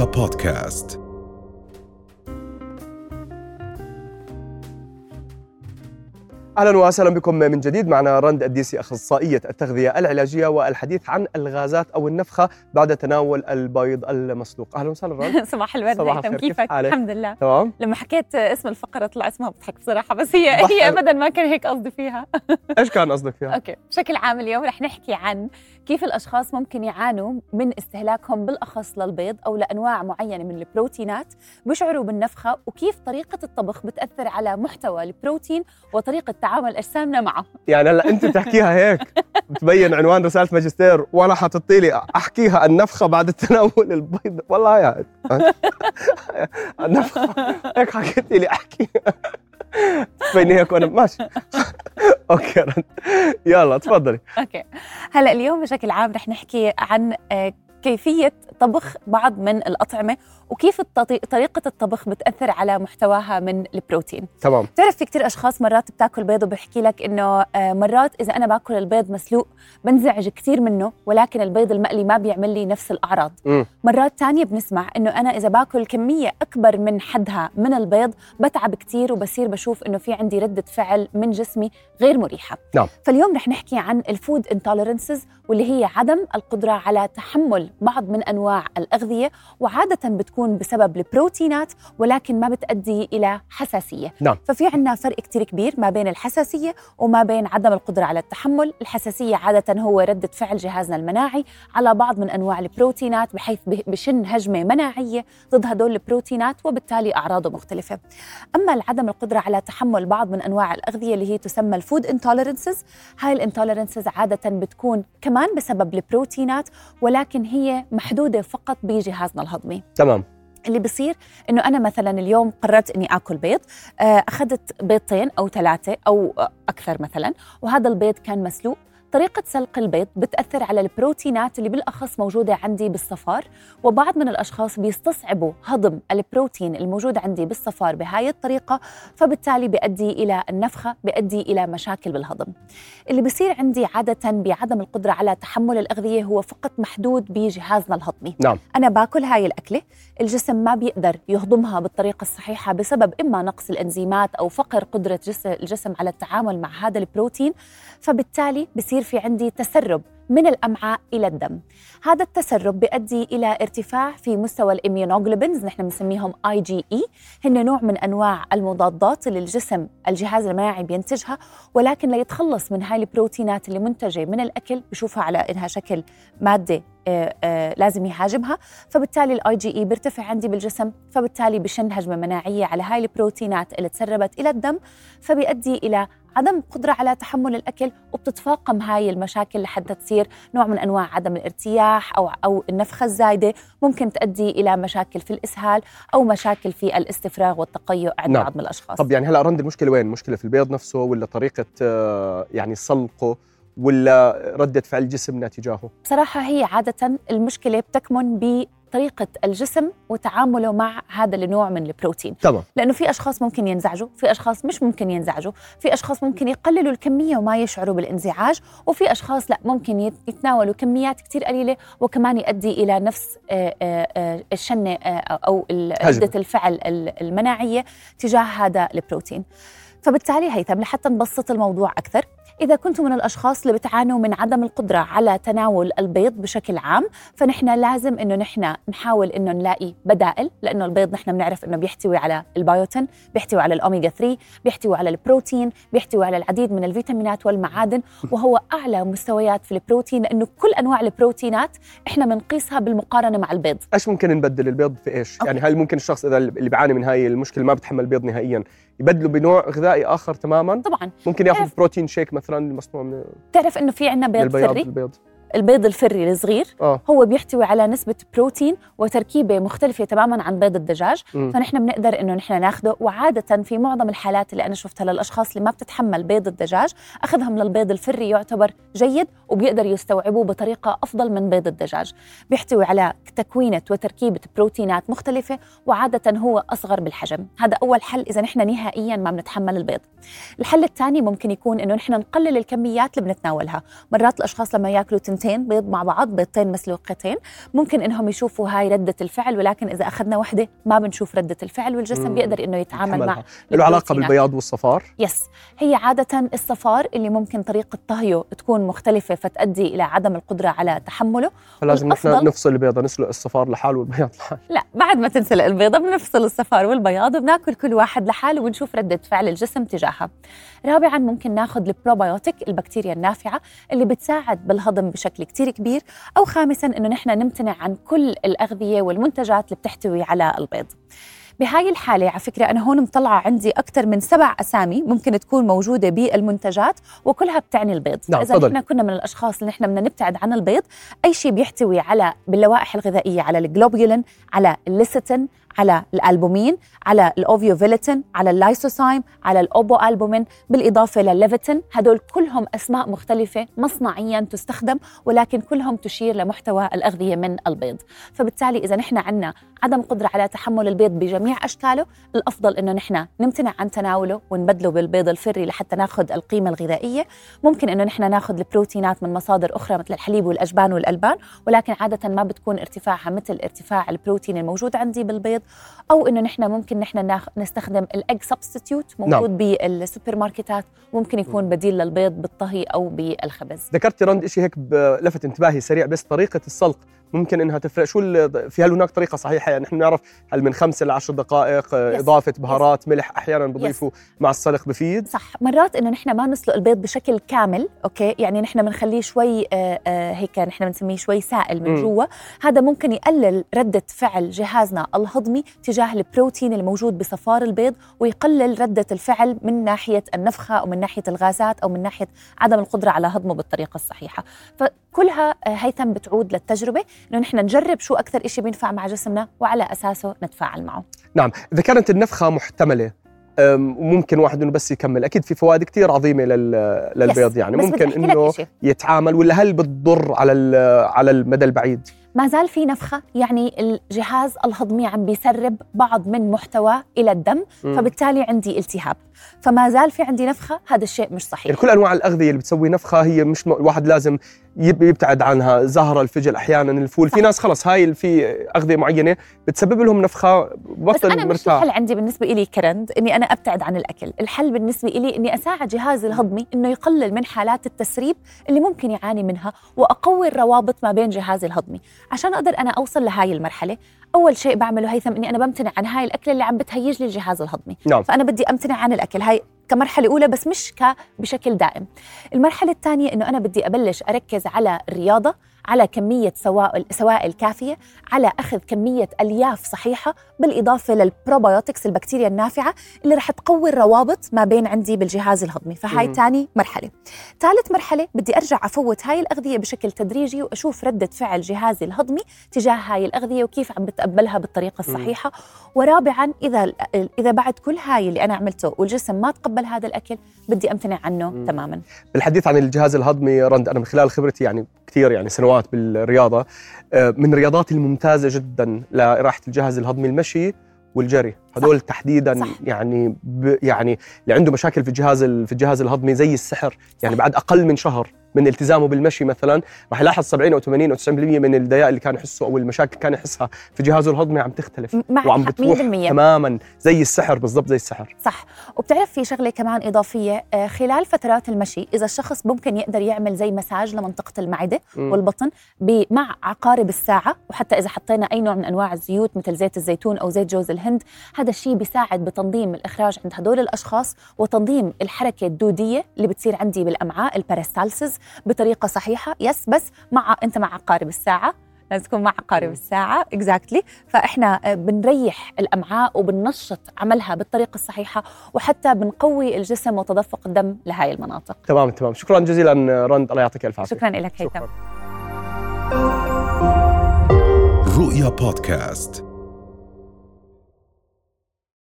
رؤيا بودكاست أهلا وسهلا بكم من جديد. معنا رند الديسي أخصائية التغذية العلاجية والحديث عن الغازات أو النفخة بعد تناول البيض المسلوق. أهلا وسهلا رند. صباح الورد صباح هيثم الخير، كيف كيفك؟ حالك؟ الحمد لله. تمام. لما حكيت اسم الفقرة طلع اسمها بضحك بصراحة بس هي. هي ابدا ما كان هيك قصدي فيها. إيش كان قصدك فيها؟ okay بشكل عام اليوم رح نحكي عن كيف الأشخاص ممكن يعانوا من استهلاكهم بالأخص للبيض أو لأنواع معينة من البروتينات بيشعروا بالنفخة وكيف طريقة الطبخ بتأثر على محتوى البروتين وطريقة تعامل أجسامنا معه. يعني هلأ أنت بتحكيها هيك؟ بتبين عنوان رسالة ماجستير وأنا حاططي لي أحكيها النفخة بعد تناول البيض؟ والله يا النفخة. هيك حكيتي لي احكيها بيني هيك وأنا ماشي. okay يلا تفضلي. okay. هلأ اليوم بشكل عام رح نحكي عن آه، كيفية طبخ بعض من الأطعمة وكيف طريقة الطبخ بتأثر على محتواها من البروتين تمام بتعرف في كتير أشخاص مرات بتاكل بيض وبحكي لك إنه آه، مرات إذا أنا باكل البيض مسلوق بنزعج كتير منه ولكن البيض المقلي ما بيعمل لي نفس الأعراض مم. مرات تانية بنسمع إنه أنا إذا باكل كمية أكبر من حدها من البيض بتعب كتير وبصير بشوف إنه في عندي ردة فعل من جسمي غير مريحة نعم. فاليوم رح نحكي عن ال food intolerances واللي هي عدم القدرة على تحمل بعض من أنواع الأغذية وعادة بتكون بسبب البروتينات ولكن ما بتأدي إلى حساسية. نعم. ففي عنا فرق كتير كبير ما بين الحساسية وما بين عدم القدرة على التحمل. الحساسية عادة هو ردة فعل جهازنا المناعي على بعض من أنواع البروتينات بحيث بشن هجمة مناعية ضد هدول البروتينات وبالتالي أعراضه مختلفة. أما عدم القدرة على تحمل بعض من أنواع الأغذية اللي هي تسمى ال food intolerances هاي ال intolerances عادة بتكون كمان بسبب البروتينات ولكن هي محدودة فقط بجهازنا الهضمي. تمام. اللي بصير إنه أنا مثلا اليوم قررت إني آكل بيض آه، أخذت بيضتين أو ثلاثة أو أكثر مثلا وهذا البيض كان مسلوق طريقة سلق البيض بتأثر على البروتينات اللي بالأخص موجودة عندي بالصفار وبعض من الأشخاص بيستصعبوا هضم البروتين الموجود عندي بالصفار بهاي الطريقة فبالتالي بيؤدي إلى النفخة بيؤدي إلى مشاكل بالهضم. اللي بصير عندي عادة بعدم القدرة على تحمل الأغذية هو فقط محدود بجهازنا الهضمي. نعم. أنا باكل هاي الأكلة الجسم ما بيقدر يهضمها بالطريقة الصحيحة بسبب إما نقص الأنزيمات أو فقر قدرة جس- الجسم على التعامل مع هذا البروتين فبالتالي بصير في عندي تسرب من الأمعاء إلى الدم. هذا التسرب بيؤدي إلى ارتفاع في مستوى ال immunoglobulins نحن بنسميهم اي جي اي هن نوع من أنواع المضادات اللي الجسم الجهاز المناعي بينتجها ولكن ليتخلص من هاي البروتينات اللي منتجة من الأكل بشوفها على إنها شكل مادة آه، آه، لازم يهاجمها. فبالتالي الاي جي اي بيرتفع عندي بالجسم فبالتالي بشن هجمة مناعية على هاي البروتينات اللي تسربت إلى الدم فبيؤدي إلى عدم قدرة على تحمل الأكل وبتتفاقم هاي المشاكل لحتى تصير نوع من أنواع عدم الارتياح أو أو النفخة الزايدة ممكن تؤدي إلى مشاكل في الإسهال أو مشاكل في الاستفراغ والتقيؤ عند نعم. بعض من الأشخاص طب يعني هلا رند المشكلة وين؟ المشكلة في البيض نفسه ولا طريقة آه، يعني سلقه ولا ردة فعل جسمنا تجاهه؟ بصراحة هي عادة المشكلة بتكمن بطريقة الجسم وتعامله مع هذا النوع من البروتين. تمام. لأنه في أشخاص ممكن ينزعجوا في أشخاص مش ممكن ينزعجوا في أشخاص ممكن يقللوا الكمية وما يشعروا بالانزعاج وفي أشخاص لا ممكن يت- يتناولوا كميات كتير قليلة وكمان يؤدي إلى نفس آه، آه، آه، الشنه أو. ردة الفعل ال- المناعية تجاه هذا البروتين. فبالتالي هيثم لحتى نبسط الموضوع أكثر إذا كنتم من الأشخاص اللي بتعانوا من عدم القدرة على تناول البيض بشكل عام فنحن لازم إنه نحن نحاول إنه نلاقي بدائل لأنه البيض نحن بنعرف إنه بيحتوي على البيوتين بيحتوي على الأوميغا 3 بيحتوي على البروتين بيحتوي على العديد من الفيتامينات والمعادن وهو أعلى مستويات في البروتين لأنه كل أنواع البروتينات إحنا بنقيسها بالمقارنة مع البيض إيش ممكن نبدل البيض في إيش؟ okay. يعني هل ممكن الشخص إذا اللي بيعاني من هاي المشكلة ما بتحمل البيض نهائيا يبدله بنوع غذائي آخر تماما؟ طبعا. ممكن ياخذ تعرف- protein shake مثلا مصنوع من بتعرف إنه في من بيض البياض فري البيض. البيض الفري الصغير آه. هو بيحتوي على نسبة بروتين وتركيبة مختلفة تماما عن بيض الدجاج. مم. فنحن بنقدر إنه نحن ناخده. وعادة في معظم الحالات اللي أنا شفتها للأشخاص اللي ما بتتحمل بيض الدجاج أخذهم للبيض الفري يعتبر جيد وبيقدر يستوعبوه بطريقة أفضل من بيض الدجاج. بيحتوي على تكوينة وتركيبة بروتينات مختلفة وعادة هو أصغر بالحجم. هذا أول حل إذا نحن نهائيا ما بنتحمل البيض. الحل الثاني ممكن يكون إنه نحن نقلل الكميات اللي بنتناولها. مرات الأشخاص لما يأكلوا بيضتين بيض مع بعض بيضتين مسلوقتين ممكن إنهم يشوفوا هاي ردة الفعل ولكن إذا أخذنا وحدة ما بنشوف ردة الفعل والجسم مم. بيقدر إنه يتعامل مع. له علاقة. بالبياض والصفار yes هي عادة الصفار اللي ممكن طريقة طهيه تكون مختلفة فتؤدي إلى عدم القدرة على تحمله فلازم نحن نفصل البيضه نسلق الصفار لحاله والبياض لحاله لا بعد ما تنسلق البيضة بنفصل الصفار والبياض وبناكل كل واحد لحاله ونشوف ردة فعل الجسم تجاهها رابعا ممكن ناخذ البروبيوتيك البكتيريا النافعة اللي بتساعد بالهضم بشكل كتير كبير أو خامسا إنه نحن نمتنع عن كل الأغذية والمنتجات اللي بتحتوي على البيض. بهاي الحالة على فكرة أنا هون مطلعة عندي أكثر من سبع أسامي ممكن تكون موجودة بالمنتجات وكلها بتعني البيض. نعم، فإذا تفضل. نحن كنا من الأشخاص اللي نحن بدنا نبتعد عن البيض أي شيء بيحتوي على باللوائح الغذائية على الجلوبيولين على الليستين على الألبومين على ال ovovitellin على ال lysozyme على ال ovalbumin بالاضافه للل livetin هدول كلهم أسماء مختلفة مصنعيا تستخدم ولكن كلهم تشير لمحتوى الأغذية من البيض. فبالتالي إذا نحن عندنا عدم قدرة على تحمل البيض بجميع أشكاله الأفضل إنه نحن نمتنع عن تناوله ونبدله بالبيض الفري لحتى ناخذ القيمة الغذائية. ممكن إنه نحن ناخذ البروتينات من مصادر أخرى مثل الحليب والأجبان والألبان ولكن عادة ما بتكون ارتفاعها مثل ارتفاع البروتين الموجود عندي بالبيض. أو إنه نحن ممكن نحن ناخ... نستخدم ال egg substitute موجود بالسوبر ماركتات ممكن يكون بديل للبيض بالطهي أو بالخبز. ذكرتي رند شيء هيك لفت انتباهي سريع بس طريقة السلق ممكن إنها تفرق. شو في هل هناك طريقة صحيحة؟ يعني نحن نعرف هل من خمسة ل 10 دقائق آه، Yes. إضافة بهارات ملح أحيانا بضيفوا مع السلق بفيد. صح. مرات إنه نحن ما نسلق البيض بشكل كامل okay؟ يعني نحن بنخليه شوي آه آه هيك نحن بنسميه شوي سائل من. جوا. هذا ممكن يقلل ردة فعل جهازنا الهضمي تجاه البروتين الموجود بصفار البيض ويقلل ردة الفعل من ناحية النفخة أو من ناحية الغازات أو من ناحية عدم القدرة على هضمه بالطريقة الصحيحة. فكلها آه، هيثم بتعود للتجربة إنه نحن نجرب شو أكثر شيء بينفع مع جسمنا وعلى أساسه نتفاعل معه نعم إذا كانت النفخة محتملة أم، وممكن واحد إنه بس يكمل أكيد في فوائد كثير عظيمة لل- للبيض. يعني ممكن إنه إشي. يتعامل ولا هل بتضر على على المدى البعيد ما زال في نفخة يعني الجهاز الهضمي عم بيسرب بعض من محتواه إلى الدم. فبالتالي عندي التهاب فما زال في عندي نفخة هذا الشيء مش صحيح يعني كل أنواع الأغذية اللي بتسوي نفخة هي مش م... الواحد لازم يبتعد عنها زهره الفجل أحيانا الفول. صح. في ناس خلص هاي في أغذية معينة بتسبب لهم نفخة بس بطل أنا مش مرتاح. الحل عندي بالنسبة إلي كرند إني أنا أبتعد عن الأكل. الحل بالنسبة إلي إني أساعد جهازي الهضمي إنه يقلل من حالات التسريب اللي ممكن يعاني منها وأقوي الروابط ما بين جهازي الهضمي. عشان أقدر أنا أوصل لهاي المرحلة أول شيء بعمله هيثم إني أنا بمتنع عن هاي الأكلة اللي عم بتهيج لي الجهاز الهضمي. نعم. فأنا بدي أمتنع عن الأكل. هاي كمرحلة أولى بس مش بشكل دائم. المرحلة الثانية إنه أنا بدي أبلش أركز على الرياضة. على كمية سوائل سوائل كافية على أخذ كمية ألياف صحيحة بالإضافة لل probiotics البكتيريا النافعة اللي رح تقوي الروابط ما بين عندي بالجهاز الهضمي فهاي مم. ثاني مرحلة ثالث مرحلة بدي أرجع أفوت هاي الأغذية بشكل تدريجي وأشوف ردة فعل جهازي الهضمي تجاه هاي الأغذية وكيف عم بتقبلها بالطريقة مم. الصحيحة ورابعا إذا إذا بعد كل هاي اللي أنا عملته والجسم ما تقبل هذا الأكل بدي أمتنع عنه مم. تماما بالحديث عن الجهاز الهضمي رند أنا من خلال خبرتي يعني كثير يعني سنوات بالرياضة آه، من الرياضات الممتازة جدا لراحة الجهاز الهضمي المشي والجري هدول تحديدا صح. يعني ب يعني اللي عنده مشاكل في الجهاز ال- في الجهاز الهضمي زي السحر يعني صح. بعد أقل من شهر من التزامه بالمشي مثلا. راح يلاحظ 70 أو 80 أو 90% من الضياء اللي كان يحسه أو المشاكل كان يحسها في جهازه الهضمي عم تختلف. وعم بتروح 100% تماما زي السحر بالضبط زي السحر. صح. وبتعرف في شغلة كمان إضافية آه، خلال فترات المشي إذا الشخص ممكن يقدر يعمل زي مساج لمنطقة المعدة. والبطن مع عقارب الساعة. وحتى إذا حطينا أي نوع من أنواع الزيوت مثل زيت الزيتون أو زيت جوز الهند هذا الشيء بيساعد بتنظيم الإخراج عند هدول الأشخاص وتنظيم الحركة الدودية اللي بتصير عندي بالأمعاء البارستالسز بطريقة صحيحة. yes بس مع أنت مع عقارب الساعة. لازم تكون مع عقارب مم. الساعة. exactly فإحنا آه، بنريح الأمعاء وبننشط عملها بالطريقة الصحيحة وحتى بنقوي الجسم وتدفق الدم لهاي المناطق. تمام تمام. شكرا جزيلا رند. الله يعطيك ألف عافية. شكرا لك هيثم. رؤيا بودكاست.